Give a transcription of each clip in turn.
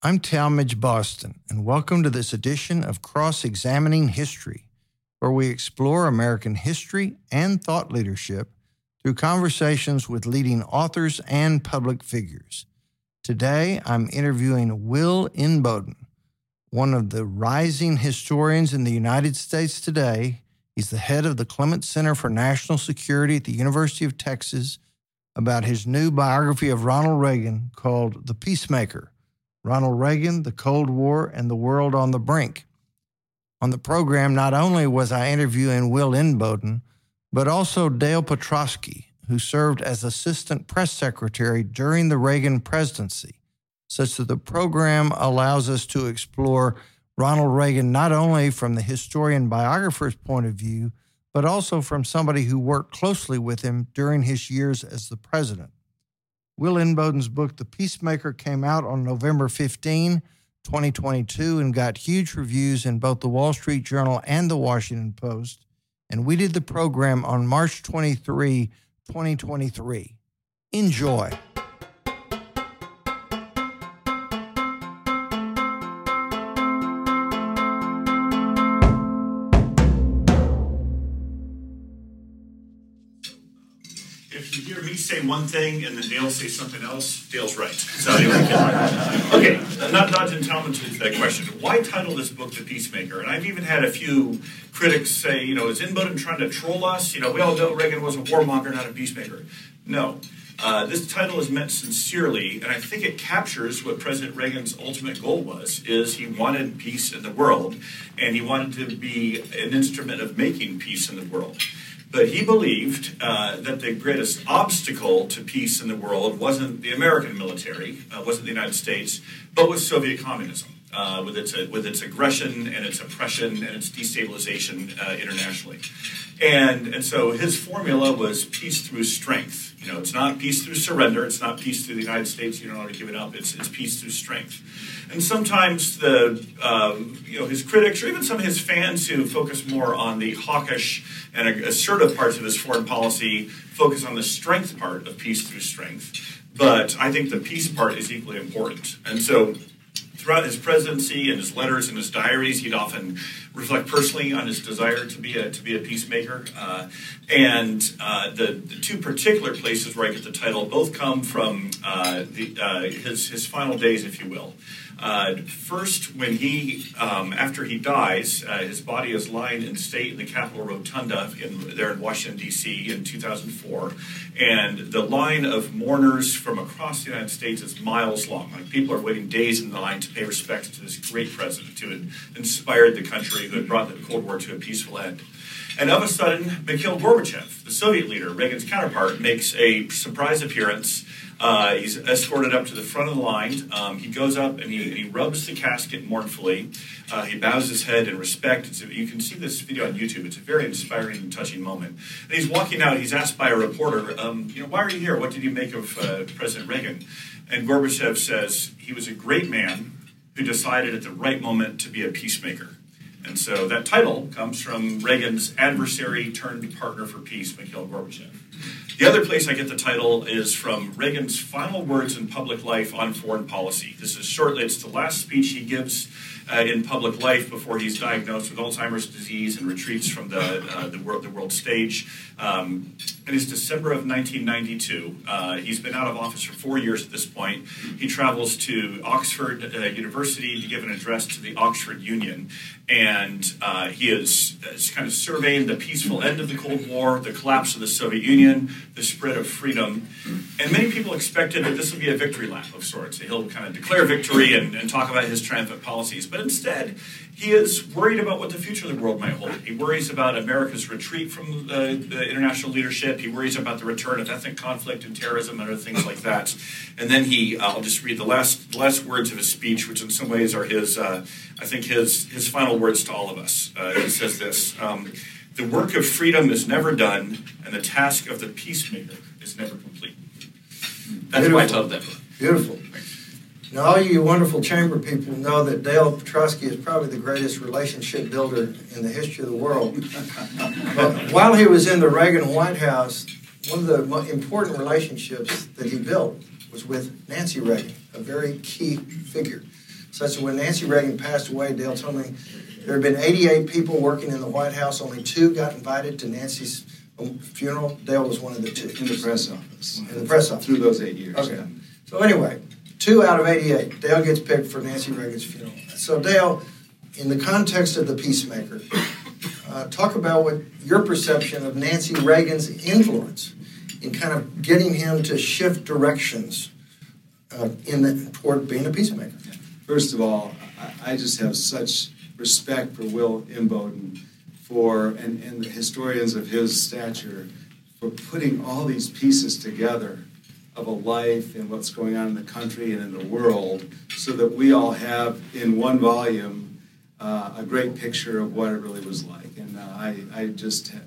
I'm Talmage Boston, and welcome to this edition of Cross Examining History, where we explore American history and thought leadership through conversations with leading authors and public figures. Today, I'm interviewing Will Inboden, one of the rising historians in the United States today. He's the head of the Clements Center for National Security at the University of Texas about his new biography of Ronald Reagan called The Peacemaker Ronald Reagan, the Cold War, and the World on the Brink. On the program, not only was I interviewing Will Inboden, but also Dale Petroskey, who served as assistant press secretary during the Reagan presidency, such that the program allows us to explore Ronald Reagan not only from the historian biographer's point of view, but also from somebody who worked closely with him during his years as the president. Will Inboden's book, The Peacemaker, came out on November 15, 2022, and got huge reviews in both the Wall Street Journal and the Washington Post. And we did the program on March 23, 2023. Enjoy. Say one thing and then Dale say something else, Dale's right. So anyway, okay, not dodging Talmage's that question. Why title this book The Peacemaker? And I've even had a few critics say, you know, is Inboden trying to troll us? You know, we all know Reagan was a warmonger, not a peacemaker. No. Uh, this title is meant sincerely, and I think it captures what President Reagan's ultimate goal was: is he wanted peace in the world, and he wanted to be an instrument of making peace in the world. But he believed uh, that the greatest obstacle to peace in the world wasn't the American military, uh, wasn't the United States, but was Soviet communism. Uh, with its with its aggression and its oppression and its destabilization uh, internationally, and and so his formula was peace through strength. You know, it's not peace through surrender. It's not peace through the United States. You don't want to give it up. It's it's peace through strength. And sometimes the um, you know his critics or even some of his fans who focus more on the hawkish and assertive parts of his foreign policy focus on the strength part of peace through strength. But I think the peace part is equally important. And so throughout his presidency and his letters and his diaries, he'd often reflect personally on his desire to be a to be a peacemaker. Uh, and uh, the, the, two particular places where I get the title both come from uh, the, uh, his his final days, if you will. Uh, first, when he, um, after he dies, uh, his body is lying in state in the Capitol Rotunda in, there in Washington, D.C. in 2004. And the line of mourners from across the United States is miles long. Like people are waiting days in the line to pay respect to this great president who had inspired the country, who had brought the Cold War to a peaceful end. And of a sudden, Mikhail Gorbachev, the Soviet leader, Reagan's counterpart, makes a surprise appearance uh, he's escorted up to the front of the line. Um, he goes up and he, he rubs the casket mournfully. Uh, he bows his head in respect. A, you can see this video on YouTube. It's a very inspiring and touching moment. And he's walking out. He's asked by a reporter, um, you know, why are you here? What did you make of uh, President Reagan? And Gorbachev says he was a great man who decided at the right moment to be a peacemaker. And so that title comes from Reagan's adversary turned partner for peace, Mikhail Gorbachev. The other place I get the title is from Reagan's final words in public life on foreign policy. This is shortly, it's the last speech he gives uh, in public life before he's diagnosed with Alzheimer's disease and retreats from the, uh, the, world, the world stage. Um, it is December of 1992. Uh, he's been out of office for four years at this point. He travels to Oxford uh, University to give an address to the Oxford Union. And uh, he is, is kind of surveying the peaceful end of the Cold War, the collapse of the Soviet Union, the spread of freedom. And many people expected that this would be a victory lap of sorts. He'll kind of declare victory and, and talk about his triumphant policies. But instead, he is worried about what the future of the world might hold. He worries about America's retreat from the, the, international leadership. He worries about the return of ethnic conflict and terrorism and other things like that. And then he, uh, I'll just read the last the last words of his speech, which in some ways are his, uh, I think his his final words to all of us. Uh, he says this: um, "The work of freedom is never done, and the task of the peacemaker is never complete." That's Beautiful. why I that book. Beautiful. Now, all you wonderful chamber people know that Dale Petroskey is probably the greatest relationship builder in the history of the world. but while he was in the Reagan White House, one of the important relationships that he built was with Nancy Reagan, a very key figure. such that when Nancy Reagan passed away, Dale told me there had been 88 people working in the White House. Only two got invited to Nancy's um, funeral. Dale was one of the two. In the press office. In the press office. Through those eight years. Okay. So anyway, two out of 88. Dale gets picked for Nancy Reagan's funeral. So Dale, in the context of the peacemaker, uh, talk about what your perception of Nancy Reagan's influence in kind of getting him to shift directions uh, in the, toward being a peacemaker. First of all, I, I just have such respect for Will Inboden for and, and the historians of his stature for putting all these pieces together of a life and what's going on in the country and in the world so that we all have in one volume uh, a great picture of what it really was like. And uh, I, I just, uh,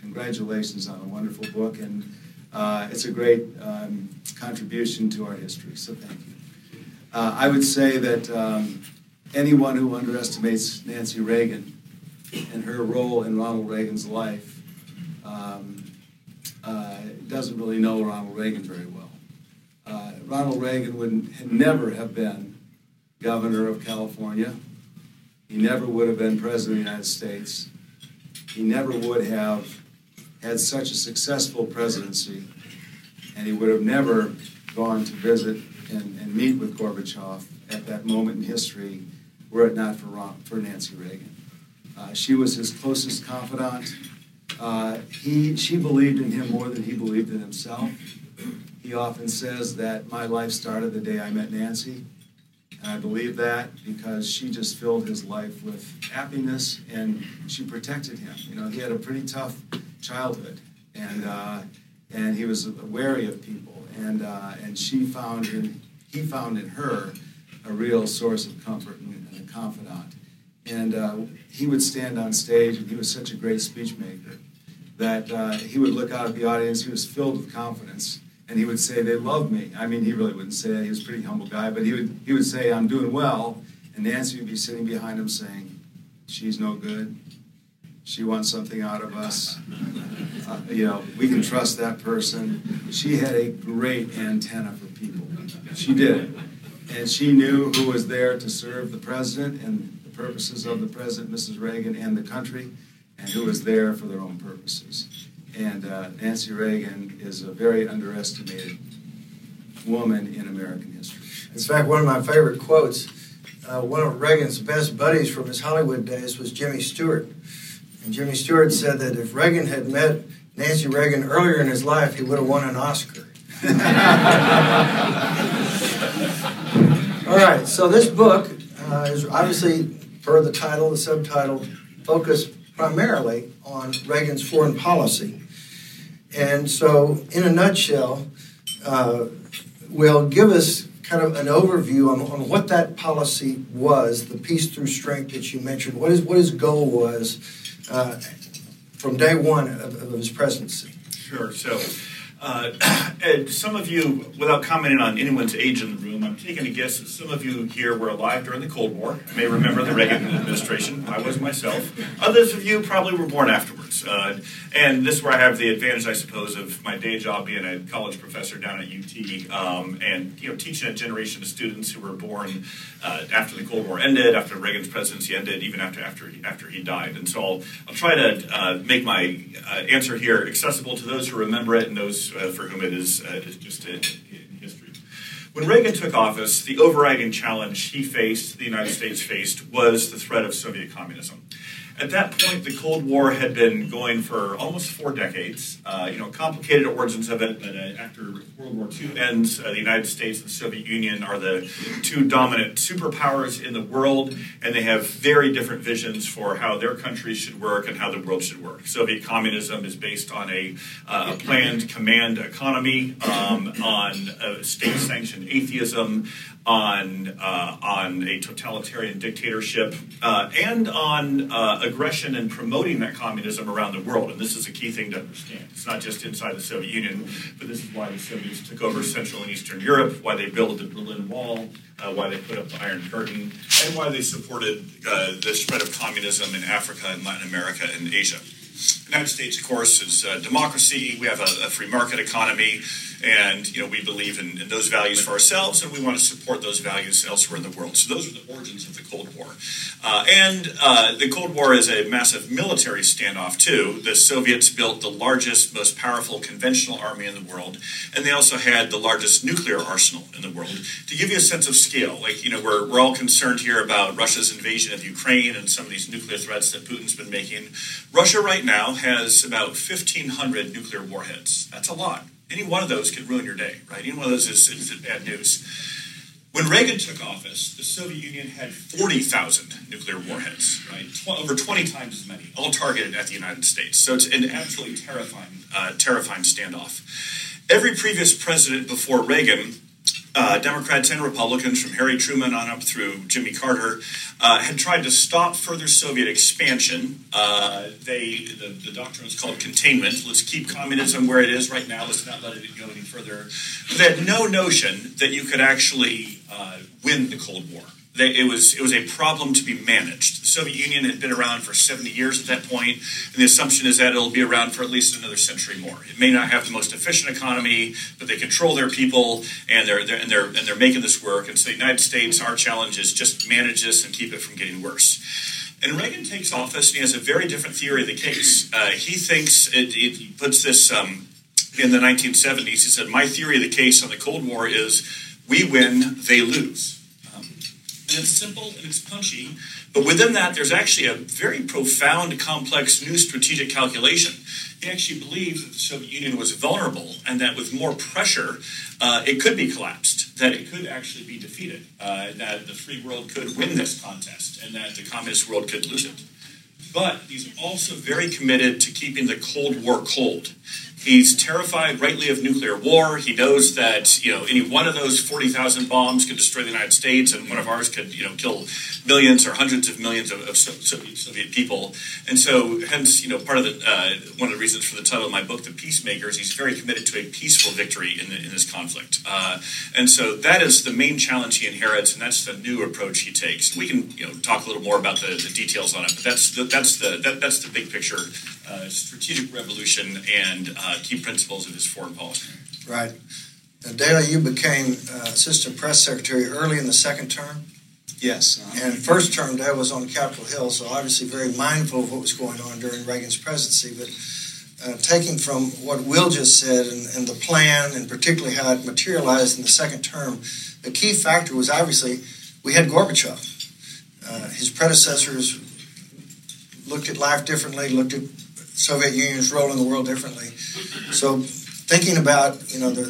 congratulations on a wonderful book, and uh, it's a great um, contribution to our history, so thank you. Uh, I would say that um, anyone who underestimates Nancy Reagan and her role in Ronald Reagan's life um, uh, doesn't really know Ronald Reagan very well. Uh, Ronald Reagan would never have been governor of California. He never would have been president of the United States. He never would have had such a successful presidency, and he would have never gone to visit and, and meet with Gorbachev at that moment in history were it not for, Ron, for Nancy Reagan. Uh, she was his closest confidant. Uh, he, she believed in him more than he believed in himself. He often says that my life started the day I met Nancy. And I believe that because she just filled his life with happiness and she protected him. You know, he had a pretty tough childhood and, uh, and he was wary of people. And, uh, and she found in, he found in her a real source of comfort and, a confidant. And uh, he would stand on stage, and he was such a great speech maker that uh, he would look out at the audience. He was filled with confidence, and he would say, "They love me." I mean, he really wouldn't say that. He was a pretty humble guy, but he would he would say, "I'm doing well," and Nancy would be sitting behind him saying, "She's no good. She wants something out of us. Uh, you know, we can trust that person." She had a great antenna for people. She did, and she knew who was there to serve the president and the purposes of the president, Mrs. Reagan, and the country, and who was there for their own purposes. And uh, Nancy Reagan is a very underestimated woman in American history. In fact, one of my favorite quotes, uh, one of Reagan's best buddies from his Hollywood days was Jimmy Stewart. And Jimmy Stewart said that if Reagan had met Nancy Reagan earlier in his life, he would have won an Oscar. All right, so this book uh, is obviously per the title, the subtitle, focus primarily on Reagan's foreign policy. And so, in a nutshell, uh, will give us kind of an overview on, on what that policy was, the peace through strength that you mentioned, what his, what his goal was uh, from day one of, of his presidency. Sure. So, uh, and some of you, without commenting on anyone's age in the room, I'm taking a guess that some of you here were alive during the Cold War. may remember the Reagan administration. I was myself. Others of you probably were born afterwards. Uh, and this is where I have the advantage, I suppose, of my day job being a college professor down at UT um, and you know teaching a generation of students who were born uh, after the Cold War ended, after Reagan's presidency ended, even after after he, after he died. And so I'll, I'll try to uh, make my uh, answer here accessible to those who remember it and those uh, for whom it is, uh, just history. When Reagan took office, the overriding challenge he faced, the United States faced, was the threat of Soviet communism. At that point, the Cold War had been going for almost four decades. Uh, you know, complicated origins of it, but uh, after World War II ends, uh, the United States and the Soviet Union are the two dominant superpowers in the world, and they have very different visions for how their countries should work and how the world should work. Soviet communism is based on a, uh, planned command economy, um, on state-sanctioned atheism, on uh, on a totalitarian dictatorship, uh, and on uh, aggression and promoting that communism around the world. And this is a key thing to understand. It's not just inside the Soviet Union, but this is why the Soviets took over Central and Eastern Europe, why they built the Berlin Wall, uh, why they put up the Iron Curtain, and why they supported uh, the spread of communism in Africa and Latin America and Asia. The United States, of course, is a democracy. We have a, a free market economy. And, you know, we believe in, in, those values for ourselves, and we want to support those values elsewhere in the world. So those are the origins of the Cold War. Uh, and uh, the Cold War is a massive military standoff, too. The Soviets built the largest, most powerful conventional army in the world, and they also had the largest nuclear arsenal in the world. To give you a sense of scale, like, you know, we're, we're all concerned here about Russia's invasion of Ukraine and some of these nuclear threats that Putin's been making. Russia right now has about 1,500 nuclear warheads. That's a lot. Any one of those could ruin your day, right? Any one of those is, is bad news. When Reagan took office, the Soviet Union had 40,000 nuclear warheads, right? Tw- over 20 times as many, all targeted at the United States. So it's an absolutely terrifying, uh, terrifying standoff. Every previous president before Reagan uh, Democrats and Republicans, from Harry Truman on up through Jimmy Carter, uh, had tried to stop further Soviet expansion. Uh, they the, the, doctrine was called containment. Let's keep communism where it is right now. Let's not let it go any further. But they had no notion that you could actually uh, win the Cold War it was it was a problem to be managed. The Soviet Union had been around for 70 years at that point, and the assumption is that it'll be around for at least another century more. It may not have the most efficient economy, but they control their people, and they're, they're and they're and they're making this work. And so, the United States, our challenge is just manage this and keep it from getting worse. And Reagan takes office, and he has a very different theory of the case. Uh, he thinks it, it, puts this um, in the 1970s. He said, "My theory of the case on the Cold War is we win, they lose." And it's simple and it's punchy. But within that, there's actually a very profound, complex new strategic calculation. He actually believes that the Soviet Union was vulnerable and that with more pressure, uh, it could be collapsed, that it could actually be defeated, uh, that the free world could win this contest, and that the communist world could lose it. But he's also very committed to keeping the Cold War cold. He's terrified, rightly, of nuclear war. He knows that you know any one of those forty thousand bombs could destroy the United States, and one of ours could you know kill millions or hundreds of millions of, of Soviet, people. And so, hence, you know, part of the uh, one of the reasons for the title of my book, "The Peacemakers," he's very committed to a peaceful victory in, the, in this conflict. Uh, and so, that is the main challenge he inherits, and that's the new approach he takes. We can you know talk a little more about the, the details on it, but that's the, that's the that, that's the big picture uh, strategic revolution and uh, key principles of his foreign policy. Right. Now, Daley, you became uh, assistant press secretary early in the second term. Yes. And first term, Dale was on Capitol Hill, so obviously very mindful of what was going on during Reagan's presidency. But uh, taking from what Will just said and, and, the plan, and particularly how it materialized in the second term, the key factor was obviously we had Gorbachev. Uh, his predecessors looked at life differently, looked at Soviet Union's role in the world differently. So thinking about you know the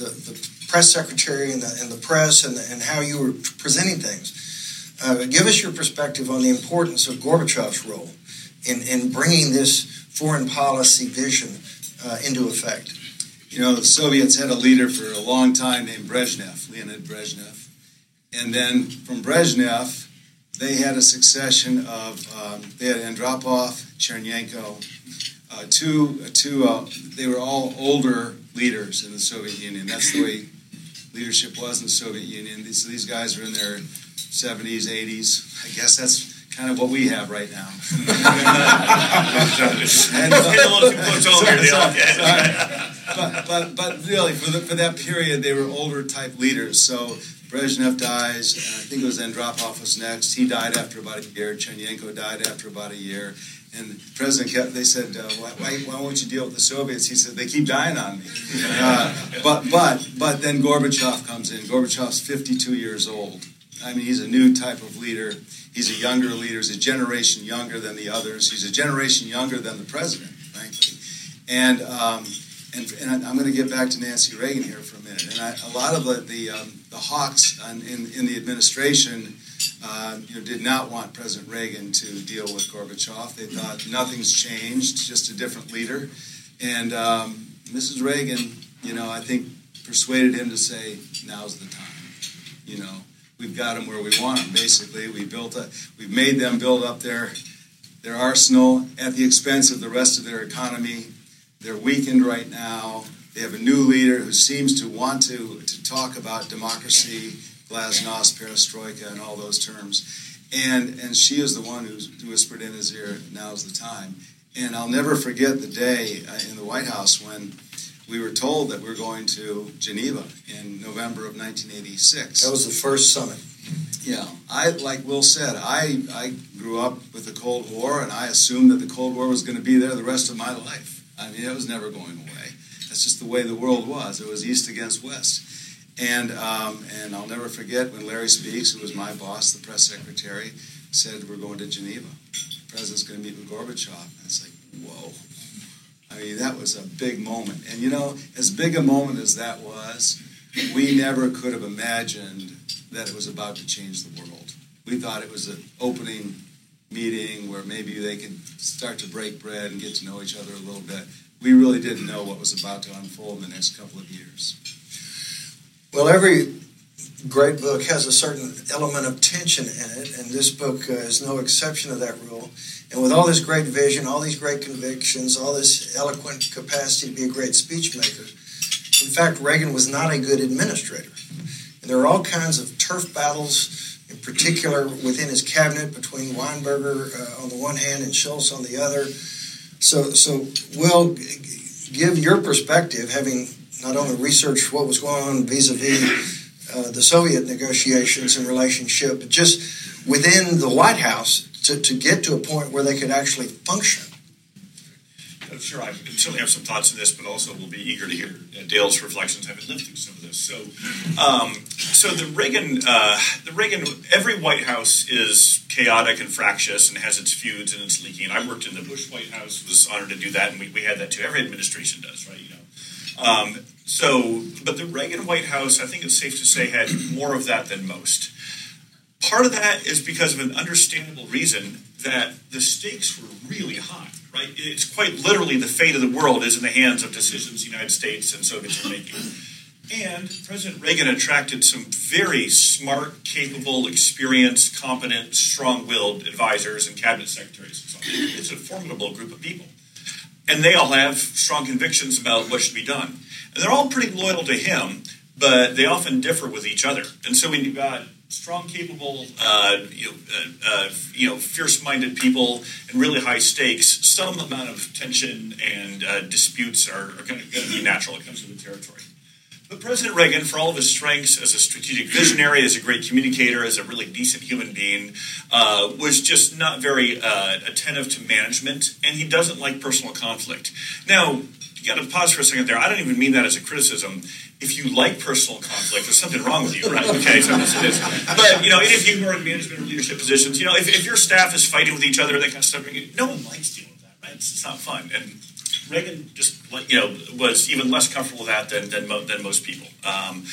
the, the press secretary and the, and the press and, the, and how you were presenting things, uh, give us your perspective on the importance of Gorbachev's role in, in bringing this foreign policy vision uh, into effect. You know, the Soviets had a leader for a long time named Brezhnev, Leonid Brezhnev. And then from Brezhnev, they had a succession of, um, they had Andropov, Chernenko, uh, two, two uh, they were all older leaders in the Soviet Union. That's the way leadership was in the Soviet Union. These, these guys were in their 70s, 80s. I guess that's kind of what we have right now. but, but, but really, for, the, for that period, they were older type leaders. So Brezhnev dies, and I think it was Andropov was next. He died after about a year. Chernenko died after about a year. And the president kept, they said, uh, why, why, won't you deal with the Soviets? He said, they keep dying on me. Uh, but, but, but then Gorbachev comes in. Gorbachev's 52 years old. I mean, he's a new type of leader. He's a younger leader. He's a generation younger than the others. He's a generation younger than the president, frankly. And, um, and, and I'm going to get back to Nancy Reagan here for a minute. And I, a lot of the, the, um, the hawks in, in the administration uh, you know, did not want President Reagan to deal with Gorbachev. They thought nothing's changed, just a different leader. And um, Mrs. Reagan, you know, I think persuaded him to say, now's the time. You know, we've got them where we want them. Basically, we built a, we've made them build up their their arsenal at the expense of the rest of their economy. They're weakened right now. They have a new leader who seems to want to, to talk about democracy glasnost, perestroika, and all those terms. And, and she is the one who whispered in his ear, now's the time. And I'll never forget the day uh, in the White House when, we were told that we are going to Geneva in November of 1986. That was the first summit. Yeah, I like Will said, I I grew up with the Cold War, and I assumed that the Cold War was going to be there the rest of my life. I mean, it was never going away. That's just the way the world was. It was East against West. And um, and I'll never forget when Larry Speakes, who was my boss, the press secretary, said we're going to Geneva. The president's going to meet with Gorbachev. And it's like, whoa. I mean, that was a big moment. And you know, as big a moment as that was, we never could have imagined that it was about to change the world. We thought it was an opening meeting where maybe they could start to break bread and get to know each other a little bit. We really didn't know what was about to unfold in the next couple of years. Well, every great book has a certain element of tension in it, and this book uh, is no exception to that rule. And with all this great vision, all these great convictions, all this eloquent capacity to be a great speech maker, in fact, Reagan was not a good administrator. And there are all kinds of turf battles, in particular within his cabinet between Weinberger uh, on the one hand and Shultz on the other. So, so Will, give your perspective, having not only researched what was going on vis-a-vis uh, the Soviet negotiations and relationship, but just within the White House to, to get to a point where they could actually function. Sure, I certainly have some thoughts on this, but also will be eager to hear uh, Dale's reflections, having lived through some of this. So, um, so the Reagan, uh, the Reagan, every White House is chaotic and fractious and has its feuds and its leaking. I worked in the Bush White House, was honored to do that, and we, we had that too. Every administration does, right? Um, so, but the Reagan White House, I think it's safe to say, had more of that than most. Part of that is because of an understandable reason that the stakes were really high, right? It's quite literally the fate of the world is in the hands of decisions the United States and Soviets are making. And President Reagan attracted some very smart, capable, experienced, competent, strong willed advisors and cabinet secretaries. And So it's a formidable group of people. And they all have strong convictions about what should be done. And they're all pretty loyal to him, but they often differ with each other. And so when you've got strong, capable, uh, you know, uh, uh, you know fierce-minded people and really high stakes, some amount of tension and uh, disputes are, are going to be natural. It comes with the territory. But President Reagan, for all of his strengths as a strategic visionary, as a great communicator, as a really decent human being, uh, was just not very uh, attentive to management, and he doesn't like personal conflict. Now, you got to pause for a second there. I don't even mean that as a criticism. If you like personal conflict, there's something wrong with you, right? Okay, so this is. But you know, if you are in management or leadership positions, you know, if, if your staff is fighting with each other, that kind of stuff, no one likes dealing with that, right? It's, it's not fun. And Reagan just, you know, was even less comfortable with that than than, than most people. Um,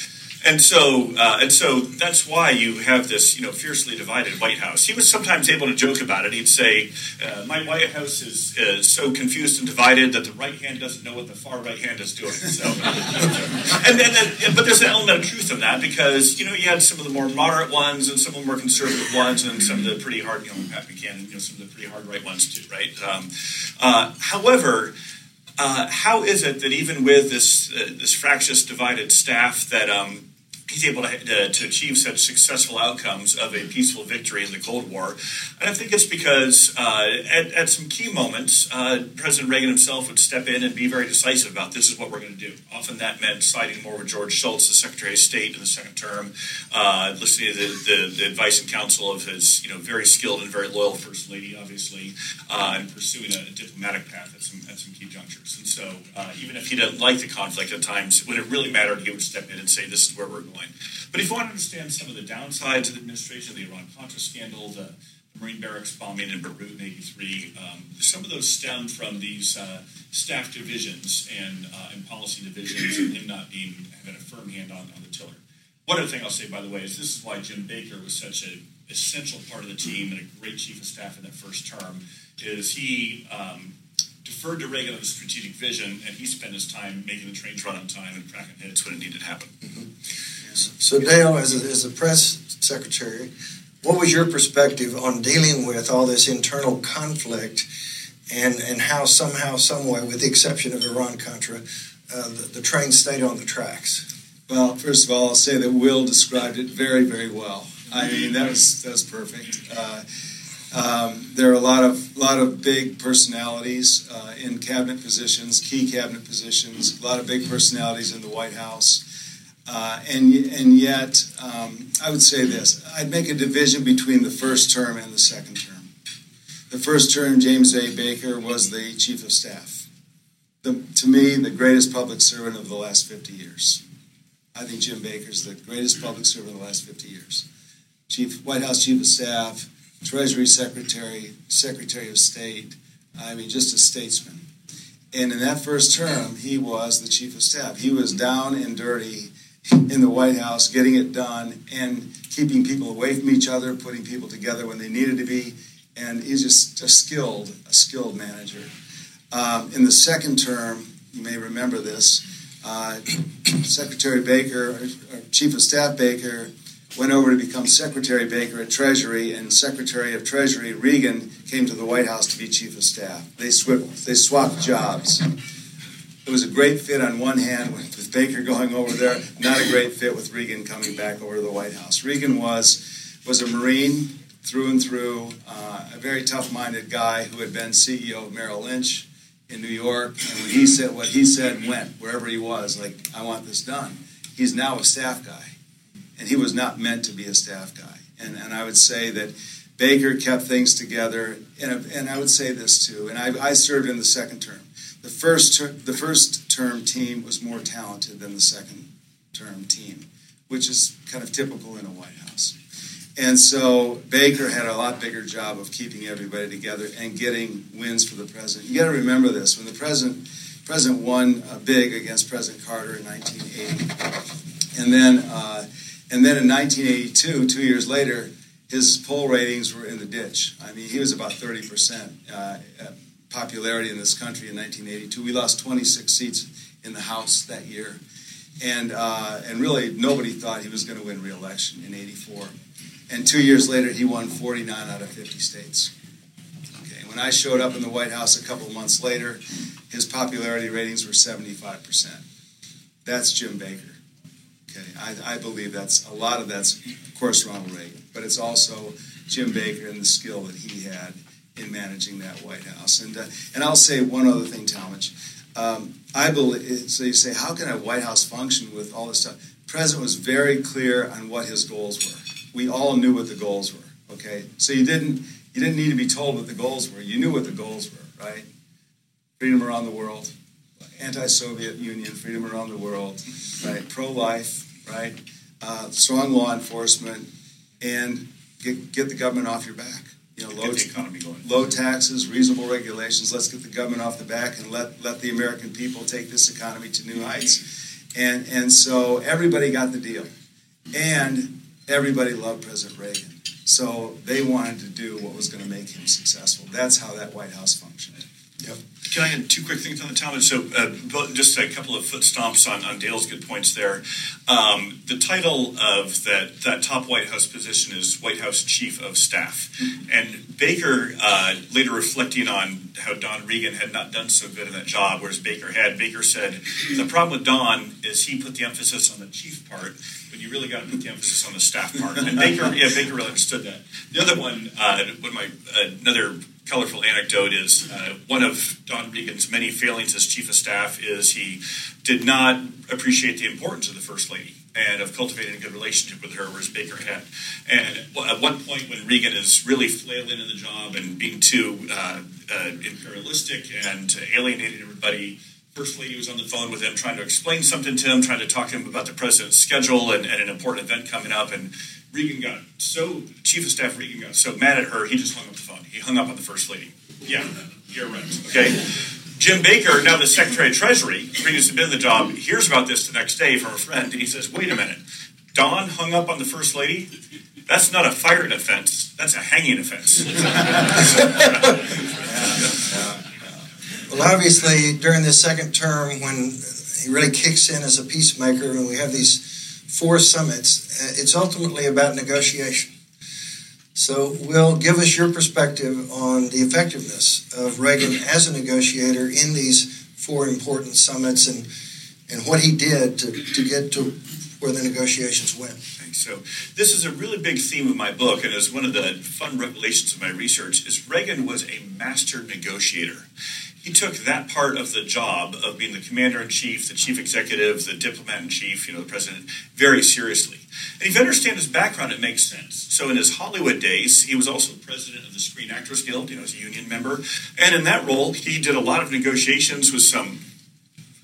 and so, uh, and so that's why you have this, you know, fiercely divided White House. He was sometimes able to joke about it. He'd say, uh, "My White House is, is so confused and divided that the right hand doesn't know what the far right hand is doing." So, and then, but there's an element of truth in that because you know you had some of the more moderate ones and some of the more conservative ones and some of the pretty hard, you know, Pat Buchanan, you know, some of the pretty hard right ones too, right? Um, uh, however. Uh, how is it that even with this uh, this fractious, divided staff, that um, he's able to, uh, to achieve such successful outcomes of a peaceful victory in the Cold War. And I think it's because uh, at, at, some key moments, uh, President Reagan himself would step in and be very decisive about this is what we're going to do. Often that meant siding more with George Shultz, the Secretary of State in the second term, uh, listening to the, the, the, advice and counsel of his you know very skilled and very loyal First Lady, obviously, uh, and pursuing a, a, diplomatic path at some, at some key junctures. And so uh, even if he didn't like the conflict at times, when it really mattered, he would step in and say, this is where we're going point. But if you want to understand some of the downsides of the administration, the Iran Contra scandal, the, Marine barracks bombing in Beirut in '83, um, some of those stem from these uh, staff divisions and, uh, and policy divisions, and him not being having a firm hand on, on the tiller. One other thing I'll say, by the way, is this is why Jim Baker was such an essential part of the team and a great chief of staff in that first term. Is he um, deferred to Reagan on the strategic vision, and he spent his time making the trains run on time and cracking hits when it needed to happen. Mm-hmm. So, Dale, as a, as a press secretary, what was your perspective on dealing with all this internal conflict and, and how somehow, someway, with the exception of Iran Contra, uh, the, the train stayed on the tracks? Well, first of all, I'll say that Will described it very, very well. I mean, that was that was perfect. Uh, Um, there are a lot of lot of big personalities uh, in cabinet positions, key cabinet positions. A lot of big personalities in the White House, uh, and and yet um, I would say this: I'd make a division between the first term and the second term. The first term, James A. Baker was the chief of staff. The, to me, the greatest public servant of the last 50 years. I think Jim Baker is the greatest public servant of the last 50 years. Chief White House Chief of Staff, Treasury Secretary, Secretary of State. I mean, just a statesman. And in that first term, he was the chief of staff. He was down and dirty in the White House, getting it done and keeping people away from each other, putting people together when they needed to be. And he's just a skilled, a skilled manager. Um, in the second term, you may remember this, uh, Secretary Baker, or Chief of Staff Baker, went over to become Secretary Baker at Treasury, and Secretary of Treasury Regan came to the White House to be Chief of Staff. They swapped, they swapped jobs. It was a great fit on one hand Baker going over there, not a great fit with Regan coming back over to the White House. Regan was was a Marine through and through, uh, a very tough-minded guy who had been CEO of Merrill Lynch in New York, and when he said what he said went wherever he was. Like, I want this done. He's now a staff guy and he was not meant to be a staff guy. And, and I would say that Baker kept things together, and, and I would say this too, and I, I served in the second term. The first, ter- the first term team was more talented than the second term team, which is kind of typical in a White House. And so Baker had a lot bigger job of keeping everybody together and getting wins for the president. You got to remember this: when the president president won uh, big against President Carter in 1980, and then uh, and then in 1982, two years later, his poll ratings were in the ditch. I mean, he was about 30% uh, popularity in this country in 1982. We lost 26 seats in the House that year. And, uh, and really, nobody thought he was going to win re election in 84. And two years later, he won 49 out of 50 states. Okay, when I showed up in the White House a couple months later, his popularity ratings were 75%. That's Jim Baker. Okay, I, I believe that's a lot of that's, of course, Ronald Reagan, but it's also Jim Baker and the skill that he had in managing that White House. And uh, and I'll say one other thing, Talmage. Um, I believe so. You say, how can a White House function with all this stuff? The president was very clear on what his goals were. We all knew what the goals were. Okay, so you didn't you didn't need to be told what the goals were. You knew what the goals were, right? Freedom around the world, anti-Soviet Union, freedom around the world, right? Pro-life, right? Uh, strong law enforcement, and get, get the government off your back. You know, low, economy going. low taxes, reasonable regulations. Let's get the government off the back and let, let the American people take this economy to new heights. And, and so everybody got the deal. And everybody loved President Reagan. So they wanted to do what was going to make him successful. That's how that White House functioned. Yep. Can I add two quick things on the Talmage? So, uh, just a couple of foot stomps on, on Dale's good points there. Um, the title of that, that top White House position is White House Chief of Staff. Mm-hmm. And Baker, uh, later reflecting on how Don Regan had not done so good in that job, whereas Baker had, Baker said, The problem with Don is he put the emphasis on the chief part, but you really got to put the emphasis on the staff part. And Baker, yeah, Baker really understood that. The other one, uh, one my, another colorful anecdote is uh, one of Don Regan's many failings as chief of staff is he did not appreciate the importance of the first lady and of cultivating a good relationship with her, whereas Baker had. And at one point, when Regan is really flailing in the job and being too uh, uh, imperialistic and alienating everybody, First Lady was on the phone with him, trying to explain something to him, trying to talk to him about the president's schedule and, and an important event coming up. And Regan got so, Chief of Staff Regan got so mad at her, he just hung up the phone. He hung up on the First Lady. Yeah, you're right. Okay. Jim Baker, now the Secretary of Treasury, previously been in the job, hears about this the next day from a friend, and he says, wait a minute. Don hung up on the First Lady? That's not a firing offense. That's a hanging offense. well, obviously, during the second term, when he really kicks in as a peacemaker, and we have these four summits, uh, it's ultimately about negotiation. So, Will, give us your perspective on the effectiveness of Reagan as a negotiator in these four important summits and, and what he did to, to get to where the negotiations went. So this is a really big theme of my book, and as one of the fun revelations of my research is Reagan was a master negotiator. He took that part of the job of being the commander in chief, the chief executive, the diplomat in chief, you know, the president, very seriously. And if you understand his background, it makes sense. So in his Hollywood days, he was also president of the Screen Actors Guild, you know, as a union member. And in that role, he did a lot of negotiations with some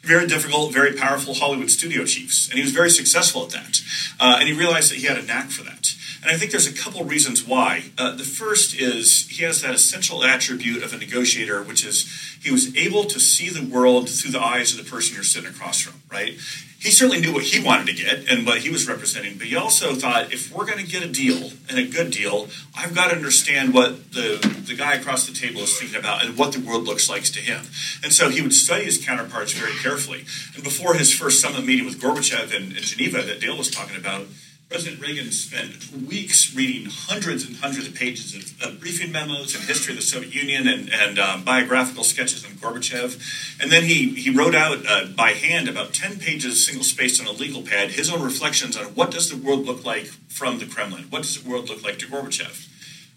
very difficult, very powerful Hollywood studio chiefs. And he was very successful at that. Uh, and he realized that he had a knack for that. And I think there's a couple reasons why. Uh, the first is he has that essential attribute of a negotiator, which is he was able to see the world through the eyes of the person you're sitting across from, right? He certainly knew what he wanted to get and what he was representing, but he also thought if we're going to get a deal and a good deal, I've got to understand what the, the guy across the table is thinking about and what the world looks like to him. And so he would study his counterparts very carefully. And before his first summit meeting with Gorbachev in, in Geneva that Dale was talking about, President Reagan spent weeks reading hundreds and hundreds of pages of, of briefing memos and history of the Soviet Union and, and um, biographical sketches on Gorbachev. And then he, he wrote out uh, by hand about 10 pages single spaced on a legal pad his own reflections on what does the world look like from the Kremlin? What does the world look like to Gorbachev?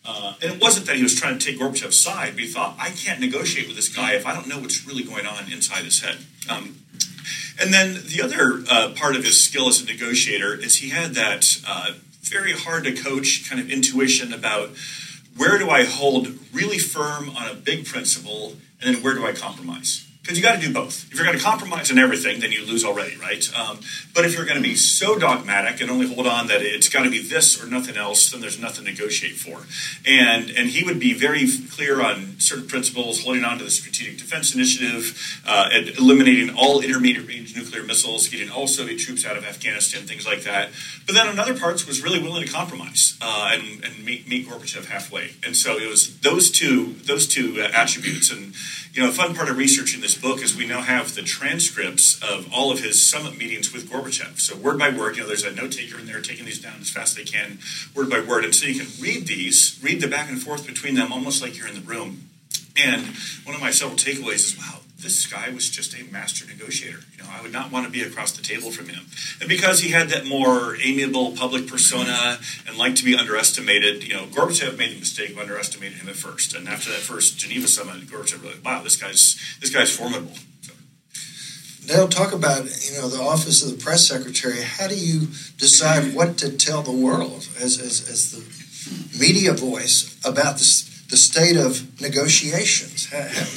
Uh, and it wasn't that he was trying to take Gorbachev's side, but he thought, I can't negotiate with this guy if I don't know what's really going on inside his head. Um, and then the other uh, part of his skill as a negotiator is he had that uh, very hard to coach kind of intuition about where do I hold really firm on a big principle and then where do I compromise because you got to do both. If you're going to compromise on everything, then you lose already, right? Um, but if you're going to be so dogmatic and only hold on that it's got to be this or nothing else, then there's nothing to negotiate for. And and he would be very clear on certain principles, holding on to the Strategic Defense Initiative, uh, and eliminating all intermediate range nuclear missiles, getting all Soviet troops out of Afghanistan, things like that. But then on other parts was really willing to compromise uh, and, and meet, meet Gorbachev halfway. And so it was those two those two attributes and you know, a fun part of researching this book is we now have the transcripts of all of his summit meetings with Gorbachev. So word by word, you know, there's a note taker in there taking these down as fast as they can, word by word. And so you can read these, read the back and forth between them almost like you're in the room. And one of my several takeaways is, wow, this guy was just a master negotiator. You know, I would not want to be across the table from him. And because he had that more amiable public persona and liked to be underestimated, you know, Gorbachev made the mistake of underestimating him at first. And after that first Geneva summit, Gorbachev like, wow, this guy's this guy's formidable. Dale, talk about you know the office of the press secretary. How do you decide what to tell the world as, as, as the media voice about this? The state of negotiations.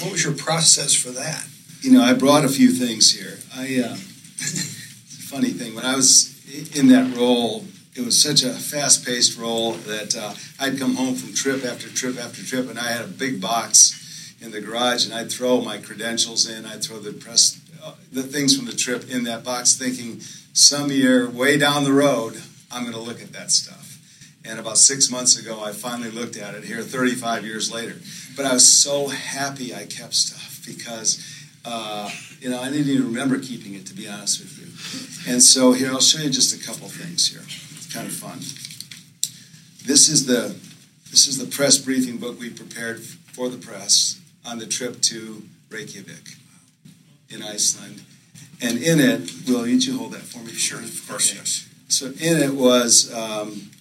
What was your process for that? You know, I brought a few things here. I uh, it's a funny thing when I was in that role. It was such a fast-paced role that uh, I'd come home from trip after trip after trip, and I had a big box in the garage, and I'd throw my credentials in. I'd throw the press, uh, the things from the trip in that box, thinking some year, way down the road, I'm going to look at that stuff. And about six months ago, I finally looked at it here 35 years later. But I was so happy I kept stuff because, uh, you know, I didn't even remember keeping it, to be honest with you. And so here, I'll show you just a couple things here. It's kind of fun. This is the this is the press briefing book we prepared for the press on the trip to Reykjavik in Iceland. And in it, Will, you hold that for me? Sure, of course, okay. yes. So in it was um,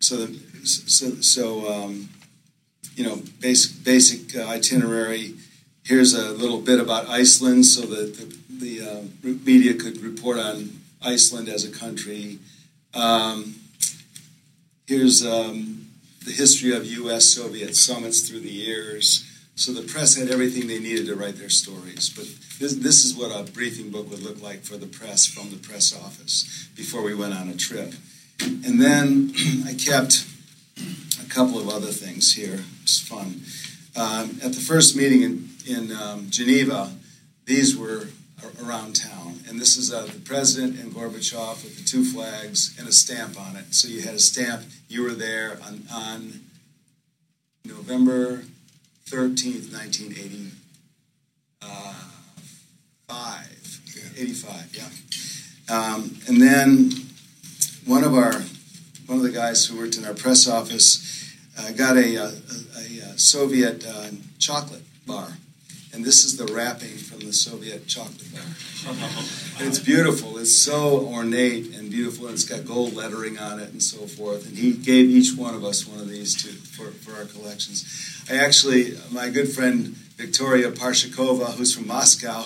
so the, so so um, you know basic basic uh, itinerary. Here's a little bit about Iceland, so that the, the uh, media could report on Iceland as a country. Um, here's um, the history of U.S. Soviet summits through the years. So the press had everything they needed to write their stories. But this, this is what a briefing book would look like for the press from the press office before we went on a trip. And then I kept a couple of other things here. It's fun. Um, at the first meeting in, in um, Geneva, these were around town. And this is uh, the president and Gorbachev with the two flags and a stamp on it. So you had a stamp, you were there on, on November 13th, 1985. Uh, 85, yeah. Um, and then one of our one of the guys who worked in our press office uh, got a, a, a, Soviet uh, chocolate bar, and this is the wrapping from the Soviet chocolate bar. and it's beautiful. It's so ornate and beautiful, and it's got gold lettering on it and so forth. And he gave each one of us one of these to, for, for our collections. I actually, my good friend Victoria Parshakova, who's from Moscow,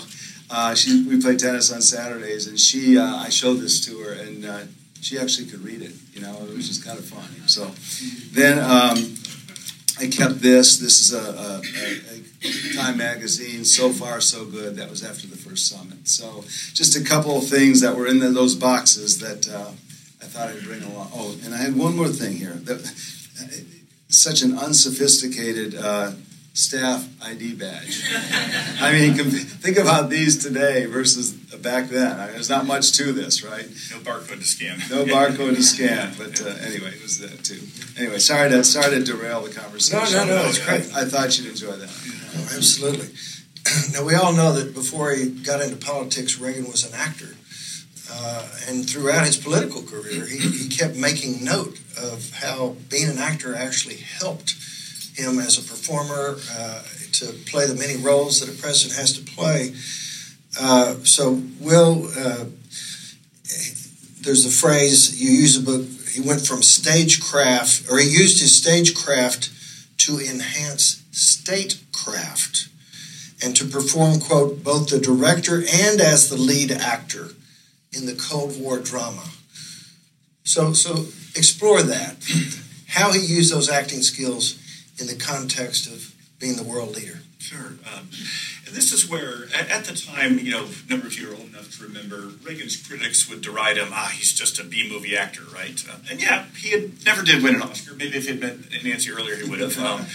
uh, she, we play tennis on Saturdays, and she, uh, I showed this to her, and uh, she actually could read it. You know, it was just kind of fun. So then um, I kept this. This is a, a, a, Time magazine. So far, so good. That was after the first summit. So just a couple of things that were in the, those boxes that uh, I thought I'd bring along. Oh, and I had one more thing here. That, such an unsophisticated uh, staff ID badge. I mean, think about these today versus back then. I mean, there's not much to this, right? No barcode to scan. No barcode to scan. But uh, anyway, it was that too. Anyway, sorry to sorry to derail the conversation. No, no, no, it's great. I, I thought you'd enjoy that. No, absolutely. Now we all know that before he got into politics, Reagan was an actor. Uh, and throughout his political career, he, he kept making note of how being an actor actually helped him as a performer uh, to play the many roles that a president has to play. Uh, so, Will, uh, there's a phrase you use a book. He went from stagecraft, or he used his stagecraft to enhance statecraft and to perform, quote, both the director and as the lead actor in the Cold War drama. So, so explore that. How he used those acting skills in the context of being the world leader. Sure. Um, this is where, at, at, the time, you know, a number of you are old enough to remember, Reagan's critics would deride him, ah, he's just a B movie actor, right? Uh, and yeah, he had, never did win an Oscar. Maybe if he had met Nancy earlier, he would have. Um,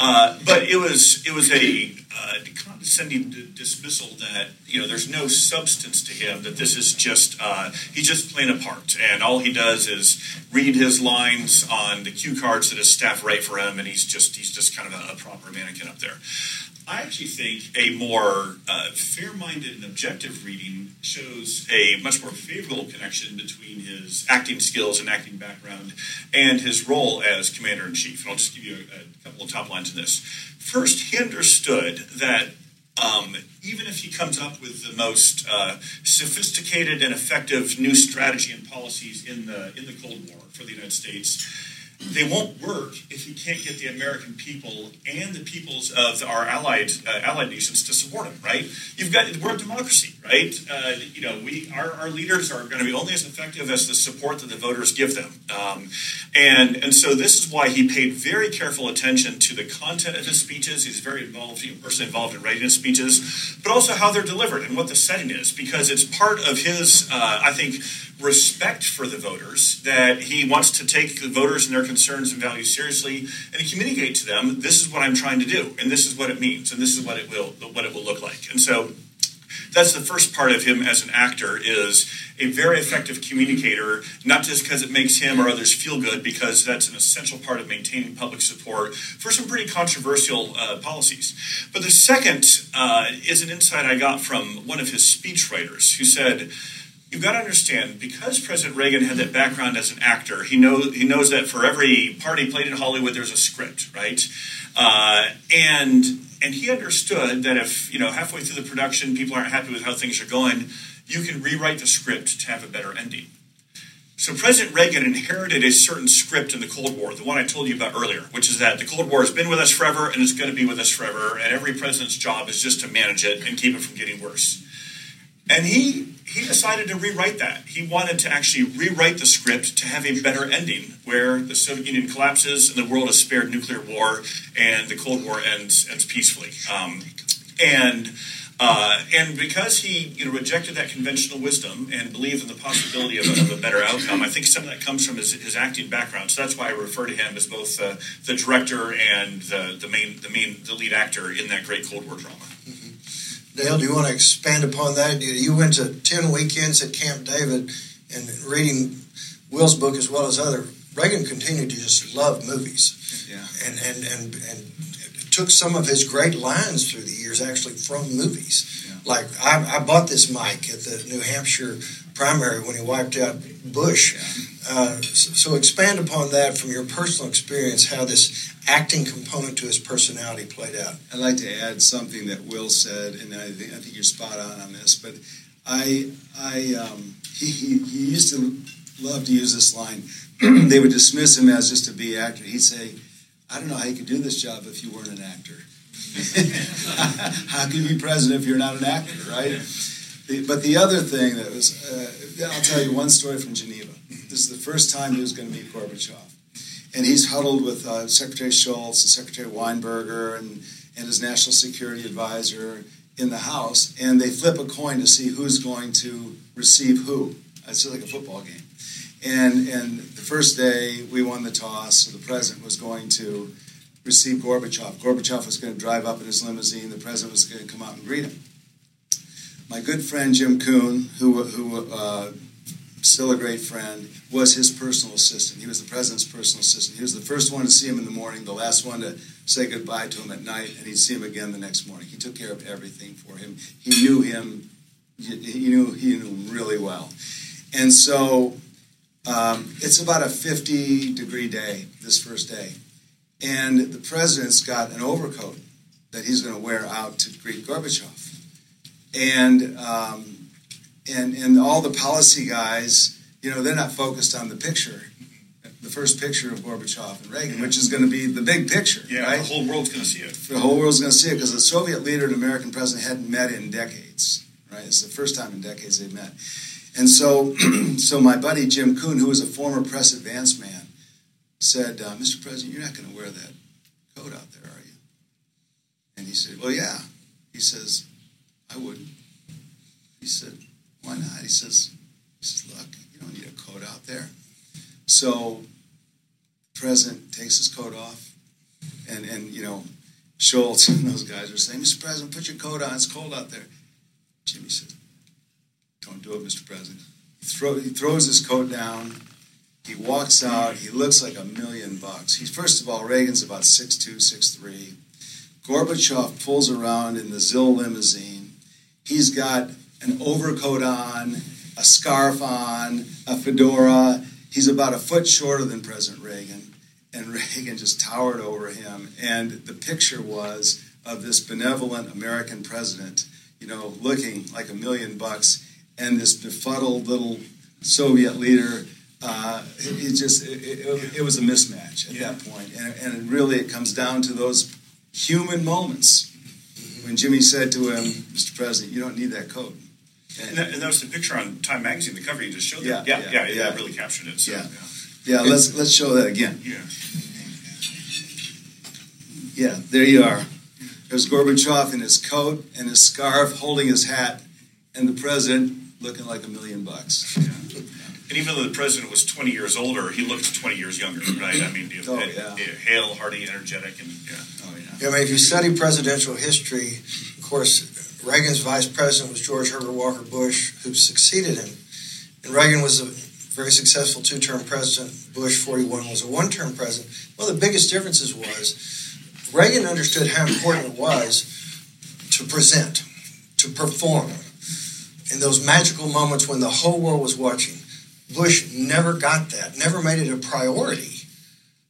uh, but it was it was a uh, condescending d- dismissal that you know there's no substance to him. That this is just uh, he's just playing a part, and all he does is read his lines on the cue cards that his staff write for him, and he's just he's just kind of a, a proper mannequin up there. I actually think a more uh, fair minded and objective reading shows a much more favorable connection between his acting skills and acting background and his role as commander in chief. And I'll just give you a, a couple of top lines in this. First, he understood that um, even if he comes up with the most uh, sophisticated and effective new strategy and policies in the in the Cold War for the United States, they won't work if you can't get the American people and the peoples of our allied uh, allied nations to support them. Right? You've got we're a democracy, right? Uh, you know, we our, our leaders are going to be only as effective as the support that the voters give them, um, and and so this is why he paid very careful attention to the content of his speeches. He's very involved, personally involved in writing his speeches, but also how they're delivered and what the setting is, because it's part of his, uh, I think respect for the voters, that he wants to take the voters and their concerns and values seriously, and he communicate to them, this is what I'm trying to do, and this is what it means, and this is what it will what it will look like. And so that's the first part of him as an actor is a very effective communicator not just because it makes him or others feel good because that's an essential part of maintaining public support for some pretty controversial uh, policies but the second uh, is an insight i got from one of his speechwriters who said you've got to understand because President Reagan had that background as an actor, he knows he knows that for every party played in Hollywood, there's a script, right? Uh, and and he understood that if you know halfway through the production, people aren't happy with how things are going, you can rewrite the script to have a better ending. So President Reagan inherited a certain script in the Cold War, the one I told you about earlier, which is that the Cold War has been with us forever and it's going to be with us forever, and every president's job is just to manage it and keep it from getting worse. And he he decided to rewrite that. He wanted to actually rewrite the script to have a better ending, where the Soviet Union collapses and the world is spared nuclear war, and the Cold War ends ends peacefully. Um, and uh, and because he you know rejected that conventional wisdom and believed in the possibility of a, of a, better outcome, I think some of that comes from his, his acting background. So that's why I refer to him as both uh, the director and the, the main the main the lead actor in that great Cold War drama. Dale, do you want to expand upon that? You went to 10 weekends at Camp David and reading Will's book as well as other. Reagan continued to just love movies. Yeah. And, and, and, and took some of his great lines through the years actually from movies. Yeah. Like, I, I, bought this mic at the New Hampshire primary when he wiped out Bush. Uh, so, expand upon that from your personal experience, how this acting component to his personality played out. I'd like to add something that Will said, and I think, I think you're spot on on this. But I, I, um, he, he, he used to love to use this line. they would dismiss him as just a B actor. He'd say, "I don't know how you could do this job if you weren't an actor." how can you be president if you're not an actor, right? The, but the other thing that was, uh, I'll tell you one story from Geneva. This is the first time he was going to meet Gorbachev. And he's huddled with uh, Secretary Shultz and Secretary Weinberger and, and his national security advisor in the House. And they flip a coin to see who's going to receive who. It's like a football game. And, and the first day, we won the toss, so the president was going to receive Gorbachev. Gorbachev was going to drive up in his limousine. The president was going to come out and greet him. My good friend Jim Kuhn, who, who uh, still a great friend, was his personal assistant. He was the president's personal assistant. He was the first one to see him in the morning, the last one to say goodbye to him at night, and he'd see him again the next morning. He took care of everything for him. He knew him. He knew he knew him really well, and so um, it's about a 50 degree day this first day, and the president's got an overcoat that he's going to wear out to greet Gorbachev, and um, and and all the policy guys, you know, they're not focused on the picture, the first picture of Gorbachev and Reagan, which is going to be the big picture. Yeah, right? the whole world's going to see it. The whole world's going to see it because the Soviet leader and American president hadn't met in decades. Right, it's the first time in decades they've met. And so, so my buddy Jim Kuhn, who was a former press advance man, said, uh, "Mr. President, you're not going to wear that coat out there, are you?" And he said, "Well, yeah." He says, "I wouldn't." He said, "Why not?" He says, "He says, look, you don't need a coat out there." So, the president takes his coat off, and and you know, Shultz and those guys are saying, "Mr. President, put your coat on. It's cold out there." Jimmy says, don't do it, Mr. President. He, throw, he throws his coat down. He walks out. He looks like a million bucks. He's first of all, Reagan's about 6'2", 6'3". Gorbachev pulls around in the ZIL limousine. He's got an overcoat on, a scarf on, a fedora. He's about a foot shorter than President Reagan, and Reagan just towered over him. And the picture was of this benevolent American president, you know, looking like a million bucks and this befuddled little Soviet leader. Uh, it, it, just it, it, it, was a mismatch at yeah. that point, and, and really it comes down to those human moments when Jimmy said to him, "Mr. President, you don't need that coat." And, and, that, and that, was the picture on Time Magazine, the cover you just showed. Yeah, yeah, yeah, yeah, yeah, that really captured it. So, yeah. yeah, yeah. Let's let's show that again. Yeah, yeah. There you are. There's Gorbachev in his coat and his scarf, holding his hat, and the president looking like a million bucks. Yeah. And even though the president was 20 years older, he looked 20 years younger, right? I mean, oh, yeah. hale, hearty, energetic, and yeah. Oh, yeah. yeah. I mean, if you study presidential history, of course, Reagan's vice president was George Herbert Walker Bush, who succeeded him. And Reagan was a very successful two term president. Bush, 41, was a one term president. One of the biggest differences was Reagan understood how important it was to present, to perform, in those magical moments when the whole world was watching. Bush never got that, never made it a priority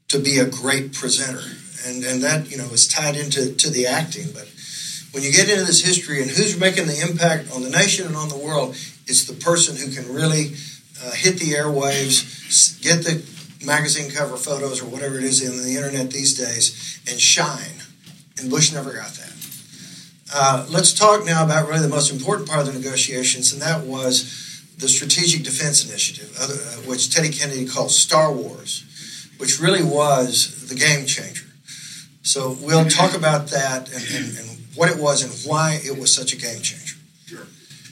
to be a great presenter. And, and that, you know, is tied into to the acting. But when you get into this history and who's making the impact on the nation and on the world, it's the person who can really uh, hit the airwaves, get the magazine cover photos or whatever it is in the internet these days, and shine. And Bush never got that. Uh, let's talk now about really the most important part of the negotiations, and that was the Strategic Defense Initiative, uh, which Teddy Kennedy called Star Wars, which really was the game changer. So we'll talk about that and, and, and what it was and why it was such a game changer.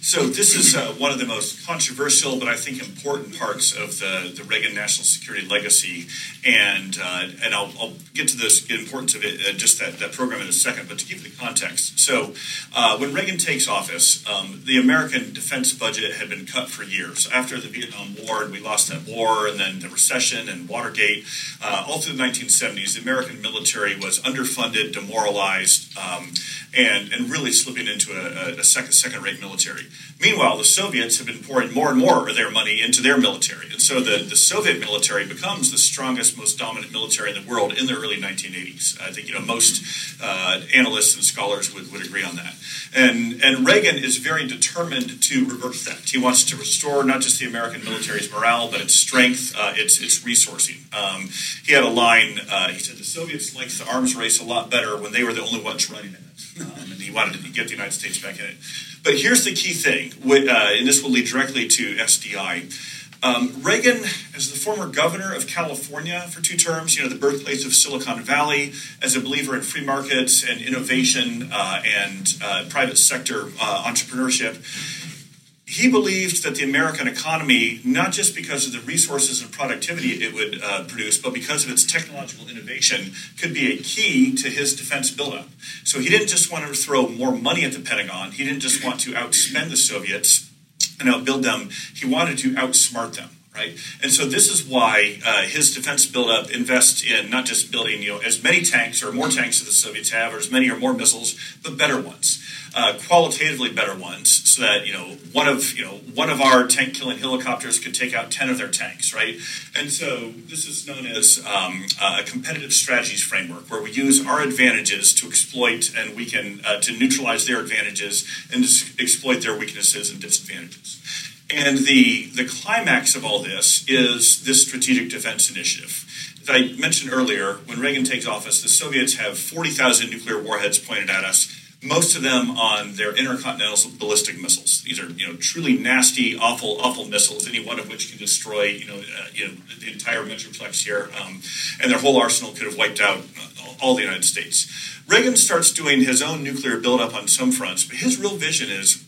So this is uh, one of the most controversial, but I think important parts of the, the Reagan national security legacy, and uh, and I'll, I'll, get to this importance of it, uh, just that, that program in a second. But to give you the context, so uh, when Reagan takes office, um, the American defense budget had been cut for years. After the Vietnam War, and we lost that war, and then the recession and Watergate, uh, all through the 1970s, the American military was underfunded, demoralized, um, and and really slipping into a, a second second rate military. Meanwhile, the Soviets have been pouring more and more of their money into their military. And so the, the Soviet military becomes the strongest, most dominant military in the world in the early 1980s. I think you know most uh, analysts and scholars would, would agree on that. And, and Reagan is very determined to reverse that. He wants to restore not just the American military's morale, but its strength, uh, its, its resourcing. Um, he had a line, uh, he said, the Soviets liked the arms race a lot better when they were the only ones running it. Um, and he wanted to get the United States back in it. But here's the key thing, uh, and this will lead directly to SDI. Um, Reagan, as the former governor of California for two terms, you know, the birthplace of Silicon Valley, as a believer in free markets and innovation uh, and uh, private sector uh, entrepreneurship, he believed that the American economy, not just because of the resources and productivity it would uh, produce, but because of its technological innovation, could be a key to his defense buildup. So he didn't just want to throw more money at the Pentagon, he didn't just want to outspend the Soviets and outbuild them, he wanted to outsmart them right? And so this is why uh, his defense buildup invests in not just building you know as many tanks or more tanks as the Soviets have, or as many or more missiles, but better ones uh, qualitatively better ones, so that you know one of you know one of our tank killing helicopters could take out ten of their tanks, right? And so this is known as um, a competitive strategies framework, where we use our advantages to exploit and we can uh, to neutralize their advantages and exploit their weaknesses and disadvantages. And the the climax of all this is this strategic defense initiative. As I mentioned earlier, when Reagan takes office, the Soviets have 40,000 nuclear warheads pointed at us most of them on their intercontinental ballistic missiles. These are, you know, truly nasty, awful, awful missiles. Any one of which can destroy, you know, uh, you know the entire metroplex here, um, and their whole arsenal could have wiped out uh, all the United States. Reagan starts doing his own nuclear buildup on some fronts, but his real vision is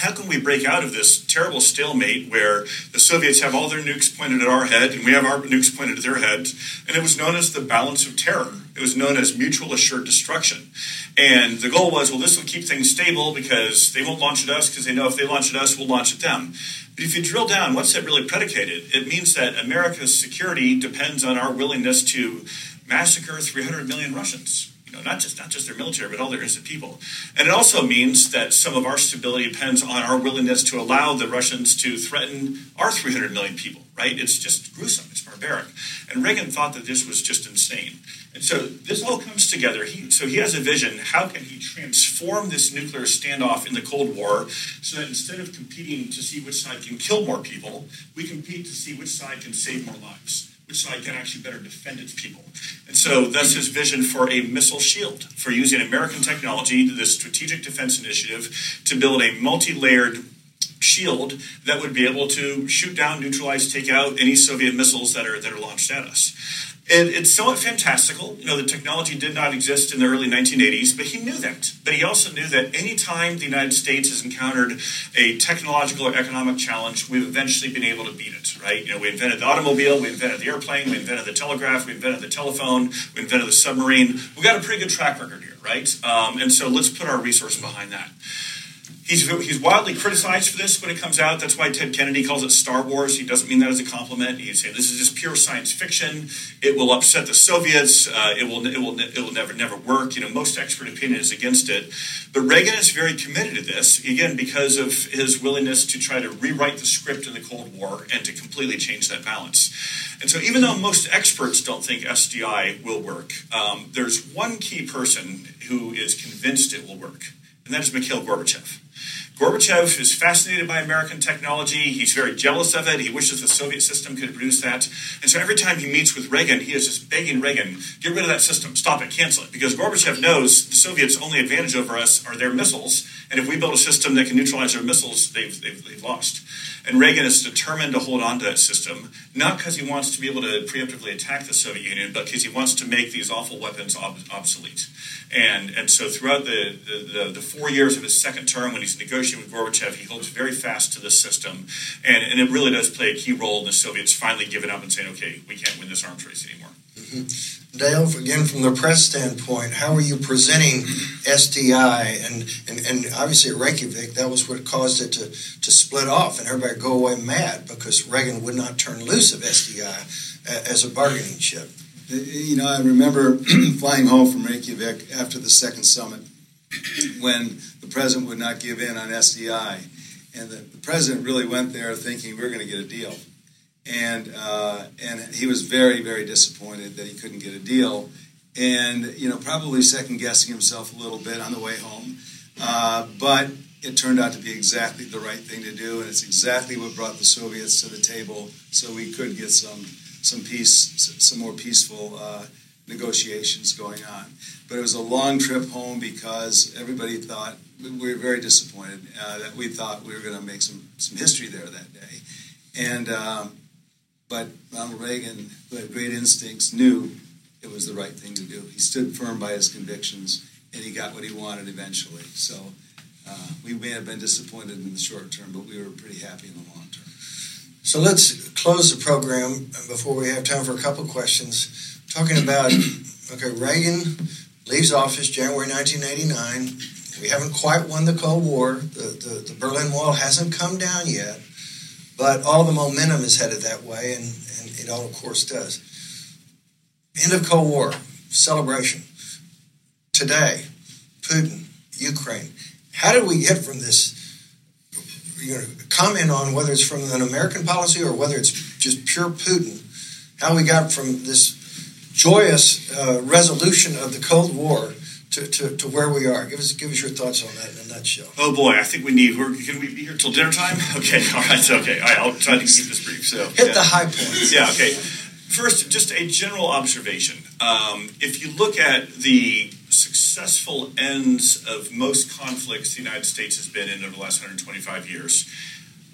how can we break out of this terrible stalemate where the Soviets have all their nukes pointed at our head and we have our nukes pointed at their heads? And it was known as the balance of terror. It was known as mutual assured destruction. And the goal was, well, this will keep things stable because they won't launch at us because they know if they launch at us, we'll launch at them. But if you drill down, what's that really predicated? It means that America's security depends on our willingness to massacre 300 million Russians you know, not just not just their military, but all their innocent people. And it also means that some of our stability depends on our willingness to allow the Russians to threaten our 300 million people. Right? It's just gruesome. It's barbaric. And Reagan thought that this was just insane. And so this all comes together. He, so he has a vision. How can he transform this nuclear standoff in the Cold War so that instead of competing to see which side can kill more people, we compete to see which side can save more lives? Side can actually better defend its people. And so that's his vision for a missile shield, for using American technology, this strategic defense initiative, to build a multi layered shield that would be able to shoot down, neutralize, take out any Soviet missiles that are that are launched at us. And it's somewhat fantastical. You know, the technology did not exist in the early 1980s, but he knew that. But he also knew that any time the United States has encountered a technological or economic challenge, we've eventually been able to beat it, right? You know, we invented the automobile, we invented the airplane, we invented the telegraph, we invented the telephone, we invented the submarine. We've got a pretty good track record here, right? Um, and so let's put our resource behind that. He's, he's wildly criticized for this when it comes out. That's why Ted Kennedy calls it Star Wars. He doesn't mean that as a compliment. He's saying this is just pure science fiction. It will upset the Soviets. Uh, it will it will it will never never work. You know, most expert opinion is against it. But Reagan is very committed to this again because of his willingness to try to rewrite the script in the Cold War and to completely change that balance. And so, even though most experts don't think SDI will work, um, there's one key person who is convinced it will work, and that is Mikhail Gorbachev. Gorbachev is fascinated by American technology. He's very jealous of it. He wishes the Soviet system could produce that. And so every time he meets with Reagan, he is just begging Reagan, get rid of that system, stop it, cancel it. Because Gorbachev knows the Soviets' only advantage over us are their missiles. And if we build a system that can neutralize their missiles, they've, they've, they've lost. And Reagan is determined to hold on to that system, not because he wants to be able to preemptively attack the Soviet Union, but because he wants to make these awful weapons ob- obsolete. And, and so throughout the, the, the, four years of his second term, when he's negotiating with Gorbachev, he holds very fast to the system. And, and it really does play a key role in the Soviets finally giving up and saying, okay, we can't win this arms race anymore. Mm-hmm. Dale, again, from the press standpoint, how are you presenting SDI? And, and, and obviously at Reykjavik, that was what caused it to, to split off and everybody go away mad because Reagan would not turn loose of SDI as a bargaining chip. You know, I remember flying home from Reykjavik after the second summit when the president would not give in on SDI. and the, the president really went there thinking we are going to get a deal, and uh, and he was very very disappointed that he couldn't get a deal, and you know probably second guessing himself a little bit on the way home, uh, but it turned out to be exactly the right thing to do, and it's exactly what brought the Soviets to the table, so we could get some some peace, some more peaceful uh, negotiations going on. But it was a long trip home because everybody thought we were very disappointed uh, that we thought we were going to make some some history there that day, and um, but Ronald Reagan, who had great instincts, knew it was the right thing to do. He stood firm by his convictions, and he got what he wanted eventually. So. Uh, we may have been disappointed in the short term, but we were pretty happy in the long term. So let's close the program before we have time for a couple questions. Talking about, okay, Reagan leaves office January 1989. We haven't quite won the Cold War. The, the, the Berlin Wall hasn't come down yet, but all the momentum is headed that way, and, and it all, of course, does. End of Cold War, celebration. Today, Putin, Ukraine. How did we get from this? You know, comment on whether it's from an American policy or whether it's just pure Putin. How we got from this joyous uh, resolution of the Cold War to, to, to, where we are. Give us give us your thoughts on that in a nutshell. Oh boy, I think we need. We're, can we be here till dinner time? Okay, all right, so okay. All right, I'll try to keep this brief. So hit yeah. the high points. Yeah, okay. First, just a general observation. Um, if you look at the successful ends of most conflicts the United States has been in over the last 125 years.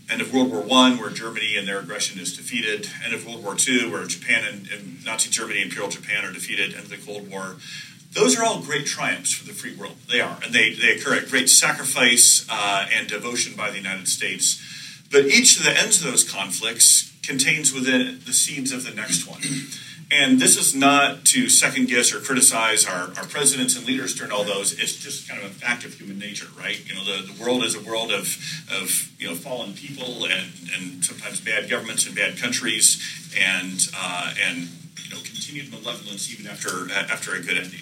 End of World War I, where Germany and their aggression is defeated. End of World War II, where Japan and, and Nazi Germany, Imperial Japan are defeated. End of the Cold War. Those are all great triumphs for the free world. They are. And they, they occur at great sacrifice uh, and devotion by the United States. But each of the ends of those conflicts contains within it the seeds of the next one. And this is not to second guess or criticize our, our presidents and leaders during all those. It's just kind of a fact of human nature, right? You know, the, the world is a world of, of you know fallen people and, and sometimes bad governments and bad countries and uh, and you know continued malevolence even after after a good ending.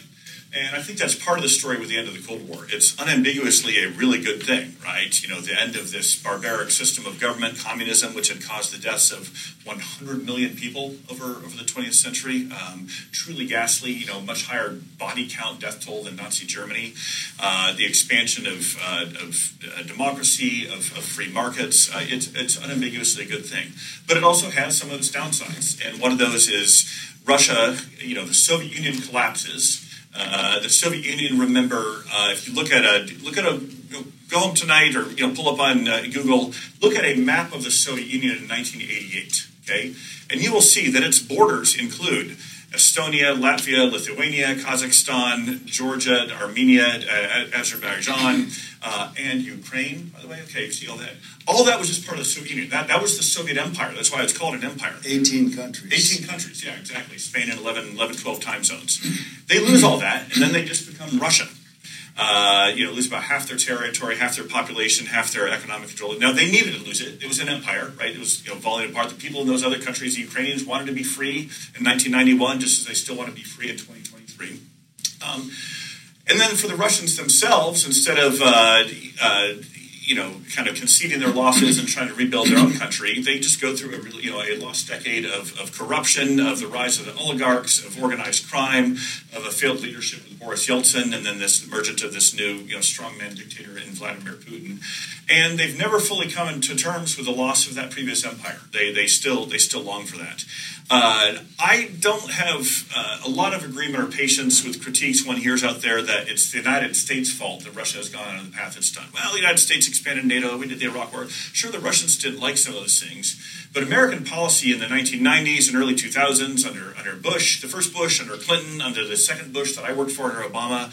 And I think that's part of the story with the end of the Cold War. It's unambiguously a really good thing, right? You know, the end of this barbaric system of government, communism, which had caused the deaths of 100 million people over, over the 20th century. Um, truly ghastly, you know, much higher body count death toll than Nazi Germany. Uh, the expansion of, uh, of uh, democracy, of, of, free markets. Uh, it's, it's unambiguously a good thing. But it also has some of its downsides. And one of those is Russia, you know, the Soviet Union collapses. Uh, the Soviet Union, remember, uh, if you look at a look at a go home tonight or you know pull up on uh, Google, look at a map of the Soviet Union in 1988. Okay, and you will see that its borders include Estonia, Latvia, Lithuania, Kazakhstan, Georgia, Armenia, uh, Azerbaijan, uh, and Ukraine, by the way. Okay, you see all that. All that was just part of the Soviet Union. That, that was the Soviet Empire. That's why it's called an empire. 18 countries. 18 countries, yeah, exactly. Spain in 11, 11 12 time zones. They lose all that, and then they just become Russia uh, you know, lose about half their territory, half their population, half their economic control. Now they needed to lose it. It was an empire, right? It was you know falling apart. The people in those other countries, the Ukrainians, wanted to be free in 1991, just as they still want to be free in 2023. Um, and then for the Russians themselves, instead of uh, uh, you know, kind of conceding their losses and trying to rebuild their own country. They just go through a really, you know, a lost decade of, of corruption, of the rise of the oligarchs, of organized crime, of a failed leadership with Boris Yeltsin, and then this emergence of this new, you know, strongman dictator in Vladimir Putin. And they've never fully come into terms with the loss of that previous empire. They, they still they still long for that. Uh, I don't have uh, a lot of agreement or patience with critiques one hears out there that it's the United States' fault that Russia has gone on the path it's done. Well, the United States expanded NATO, we did the Iraq War. Sure, the Russians didn't like some of those things, but American policy in the 1990s and early 2000s under, under Bush, the first Bush, under Clinton, under the second Bush that I worked for under Obama,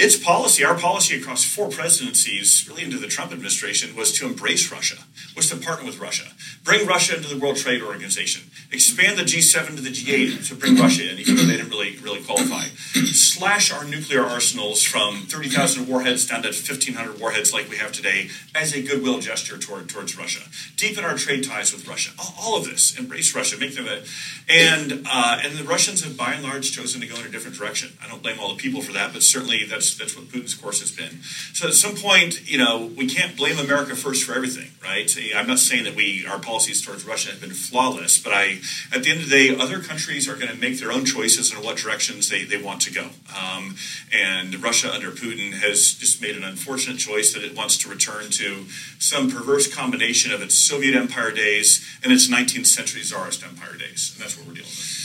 its policy, our policy across four presidencies, really into the Trump administration, was to embrace Russia, was to partner with Russia, bring Russia into the World Trade Organization, expand the G7 to the G8 to bring Russia in, even though they didn't really really qualify, slash our nuclear arsenals from 30,000 warheads down to 1,500 warheads like we have today as a goodwill gesture toward, towards Russia. Deepen our trade ties with Russia. All, all of this. Embrace Russia. Make them a. And, uh, and the Russians have by and large chosen to go in a different direction. I don't blame all the people for that, but certainly that's, that's what Putin's course has been. So at some point, you know, we can't blame America first for everything, right? I'm not saying that we our policies towards Russia have been flawless, but I, at the end of the day, other countries are going to make their own choices in what directions they, they want to go. Um, and Russia under Putin has just made an unfortunate choice that it wants to return to some perverse combination of its Soviet empire days and its 19th century Tsarist empire days. And that's what we're dealing with.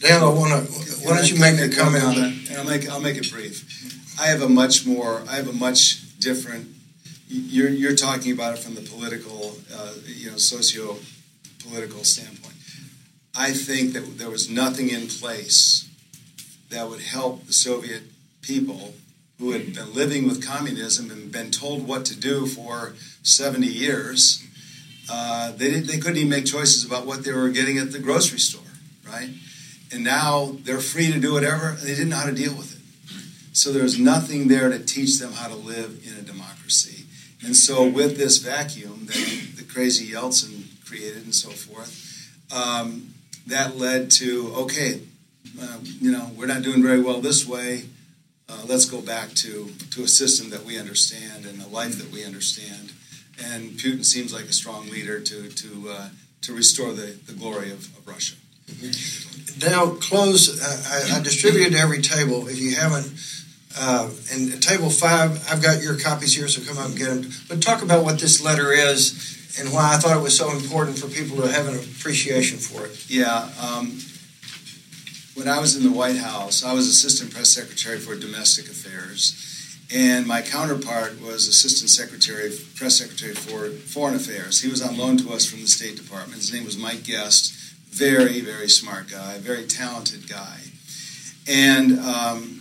Dan, I want to. Why don't you make me a comment on that? And I'll make I'll make it brief. I have a much more. I have a much different. You're you're talking about it from the political, uh, you know, socio political standpoint. I think that there was nothing in place that would help the Soviet people who had been living with communism and been told what to do for 70 years. Uh, they, did, they couldn't even make choices about what they were getting at the grocery store, right? And now they're free to do whatever, they didn't know how to deal with it. So there's nothing there to teach them how to live in a democracy. And so, with this vacuum that the crazy Yeltsin created and so forth, um, that led to okay, uh, you know, we're not doing very well this way. Uh, let's go back to, to a system that we understand and a life that we understand. And Putin seems like a strong leader to, to, uh, to restore the, the glory of, of Russia. Now, close. Uh, I, I, distributed every table. If you haven't, uh, and table five, I've got your copies here, so come up and get them. But talk about what this letter is and why I thought it was so important for people to have an appreciation for it. Yeah. Um, when I was in the White House, I was Assistant Press Secretary for Domestic Affairs, and my counterpart was Assistant Secretary, Press Secretary for Foreign Affairs. He was on loan to us from the State Department. His name was Mike Guest. Very, very smart guy, very talented guy. And um,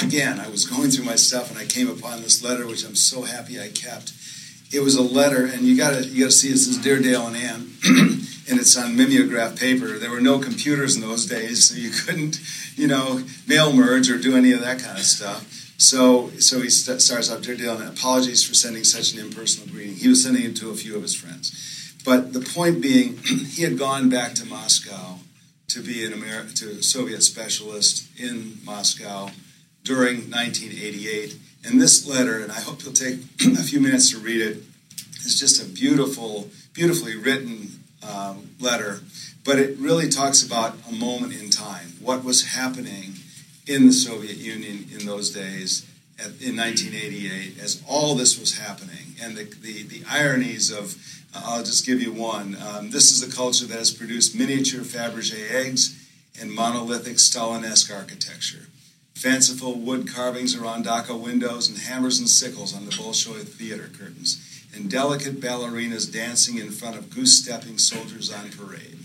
again, I was going through my stuff and I came upon this letter, which I'm so happy I kept. It was a letter, and you got to you got to see this is Dear Dale and Ann. and it's on mimeograph paper. There were no computers in those days, so you couldn't, you know, mail merge or do any of that kind of stuff. So, so he st- starts off, dear Dylan, apologies for sending such an impersonal greeting. He was sending it to a few of his friends. But the point being, he had gone back to Moscow to be an Ameri- to a Soviet specialist in Moscow during 1988. And this letter, and I hope you'll take a few minutes to read it, is just a beautiful, beautifully written um, letter, but it really talks about a moment in time, what was happening in the Soviet Union in those days at, in 1988 as all this was happening, and the, the, the ironies of, uh, I'll just give you one. Um, this is a culture that has produced miniature Fabergé eggs and monolithic Stalinesque architecture. Fanciful wood carvings around dacha windows and hammers and sickles on the Bolshoi theater curtains and delicate ballerinas dancing in front of goose stepping soldiers on parade.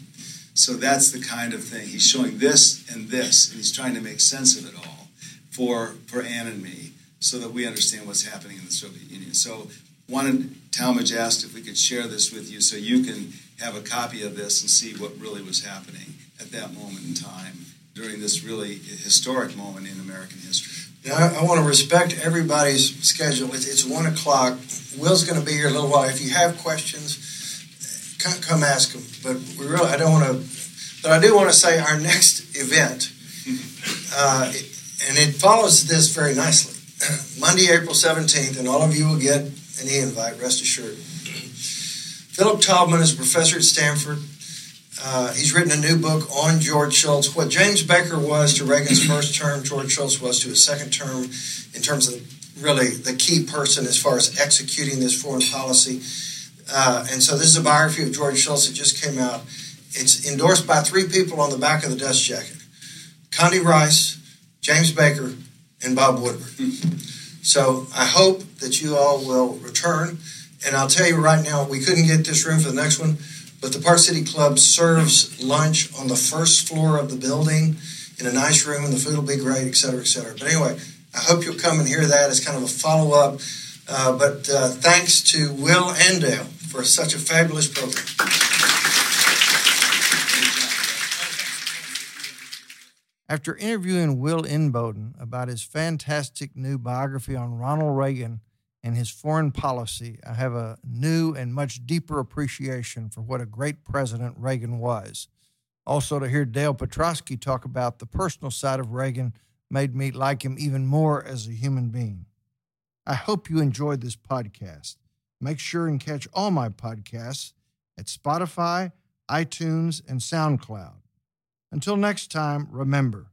So that's the kind of thing. He's showing this and this, and he's trying to make sense of it all for, for Ann and me so that we understand what's happening in the Soviet Union. So wanted Talmage asked if we could share this with you so you can have a copy of this and see what really was happening at that moment in time during this really historic moment in American history. Yeah, I, I want to respect everybody's schedule. It's, it's one o'clock. Will's going to be here a little while. If you have questions, come, come ask him. But we really, I don't want to. But I do want to say our next event, uh, and it follows this very nicely. Monday, April seventeenth, and all of you will get an e-invite. Rest assured. Philip Taubman is a professor at Stanford. Uh, he's written a new book on George Shultz. What James Baker was to Reagan's first term, George Shultz was to his second term in terms of really the key person as far as executing this foreign policy. Uh, and so this is a biography of George Shultz that just came out. It's endorsed by three people on the back of the dust jacket Condi Rice, James Baker, and Bob Woodward. So I hope that you all will return. And I'll tell you right now, we couldn't get this room for the next one. But the Park City Club serves lunch on the first floor of the building in a nice room, and the food will be great, et cetera, et cetera. But anyway, I hope you'll come and hear that as kind of a follow up. Uh, but uh, thanks to Will and Dale for such a fabulous program. After interviewing Will Inboden about his fantastic new biography on Ronald Reagan and his foreign policy, I have a new and much deeper appreciation for what a great president Reagan was. Also, to hear Dale Petroskey talk about the personal side of Reagan made me like him even more as a human being. I hope you enjoyed this podcast. Make sure and catch all my podcasts at Spotify, iTunes, and SoundCloud. Until next time, remember,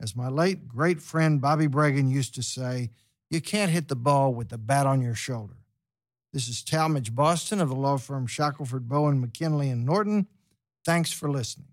as my late great friend Bobby Bragan used to say, you can't hit the ball with the bat on your shoulder. This is Talmage Boston of the law firm Shackelford Bowen, McKinley, and Norton. Thanks for listening.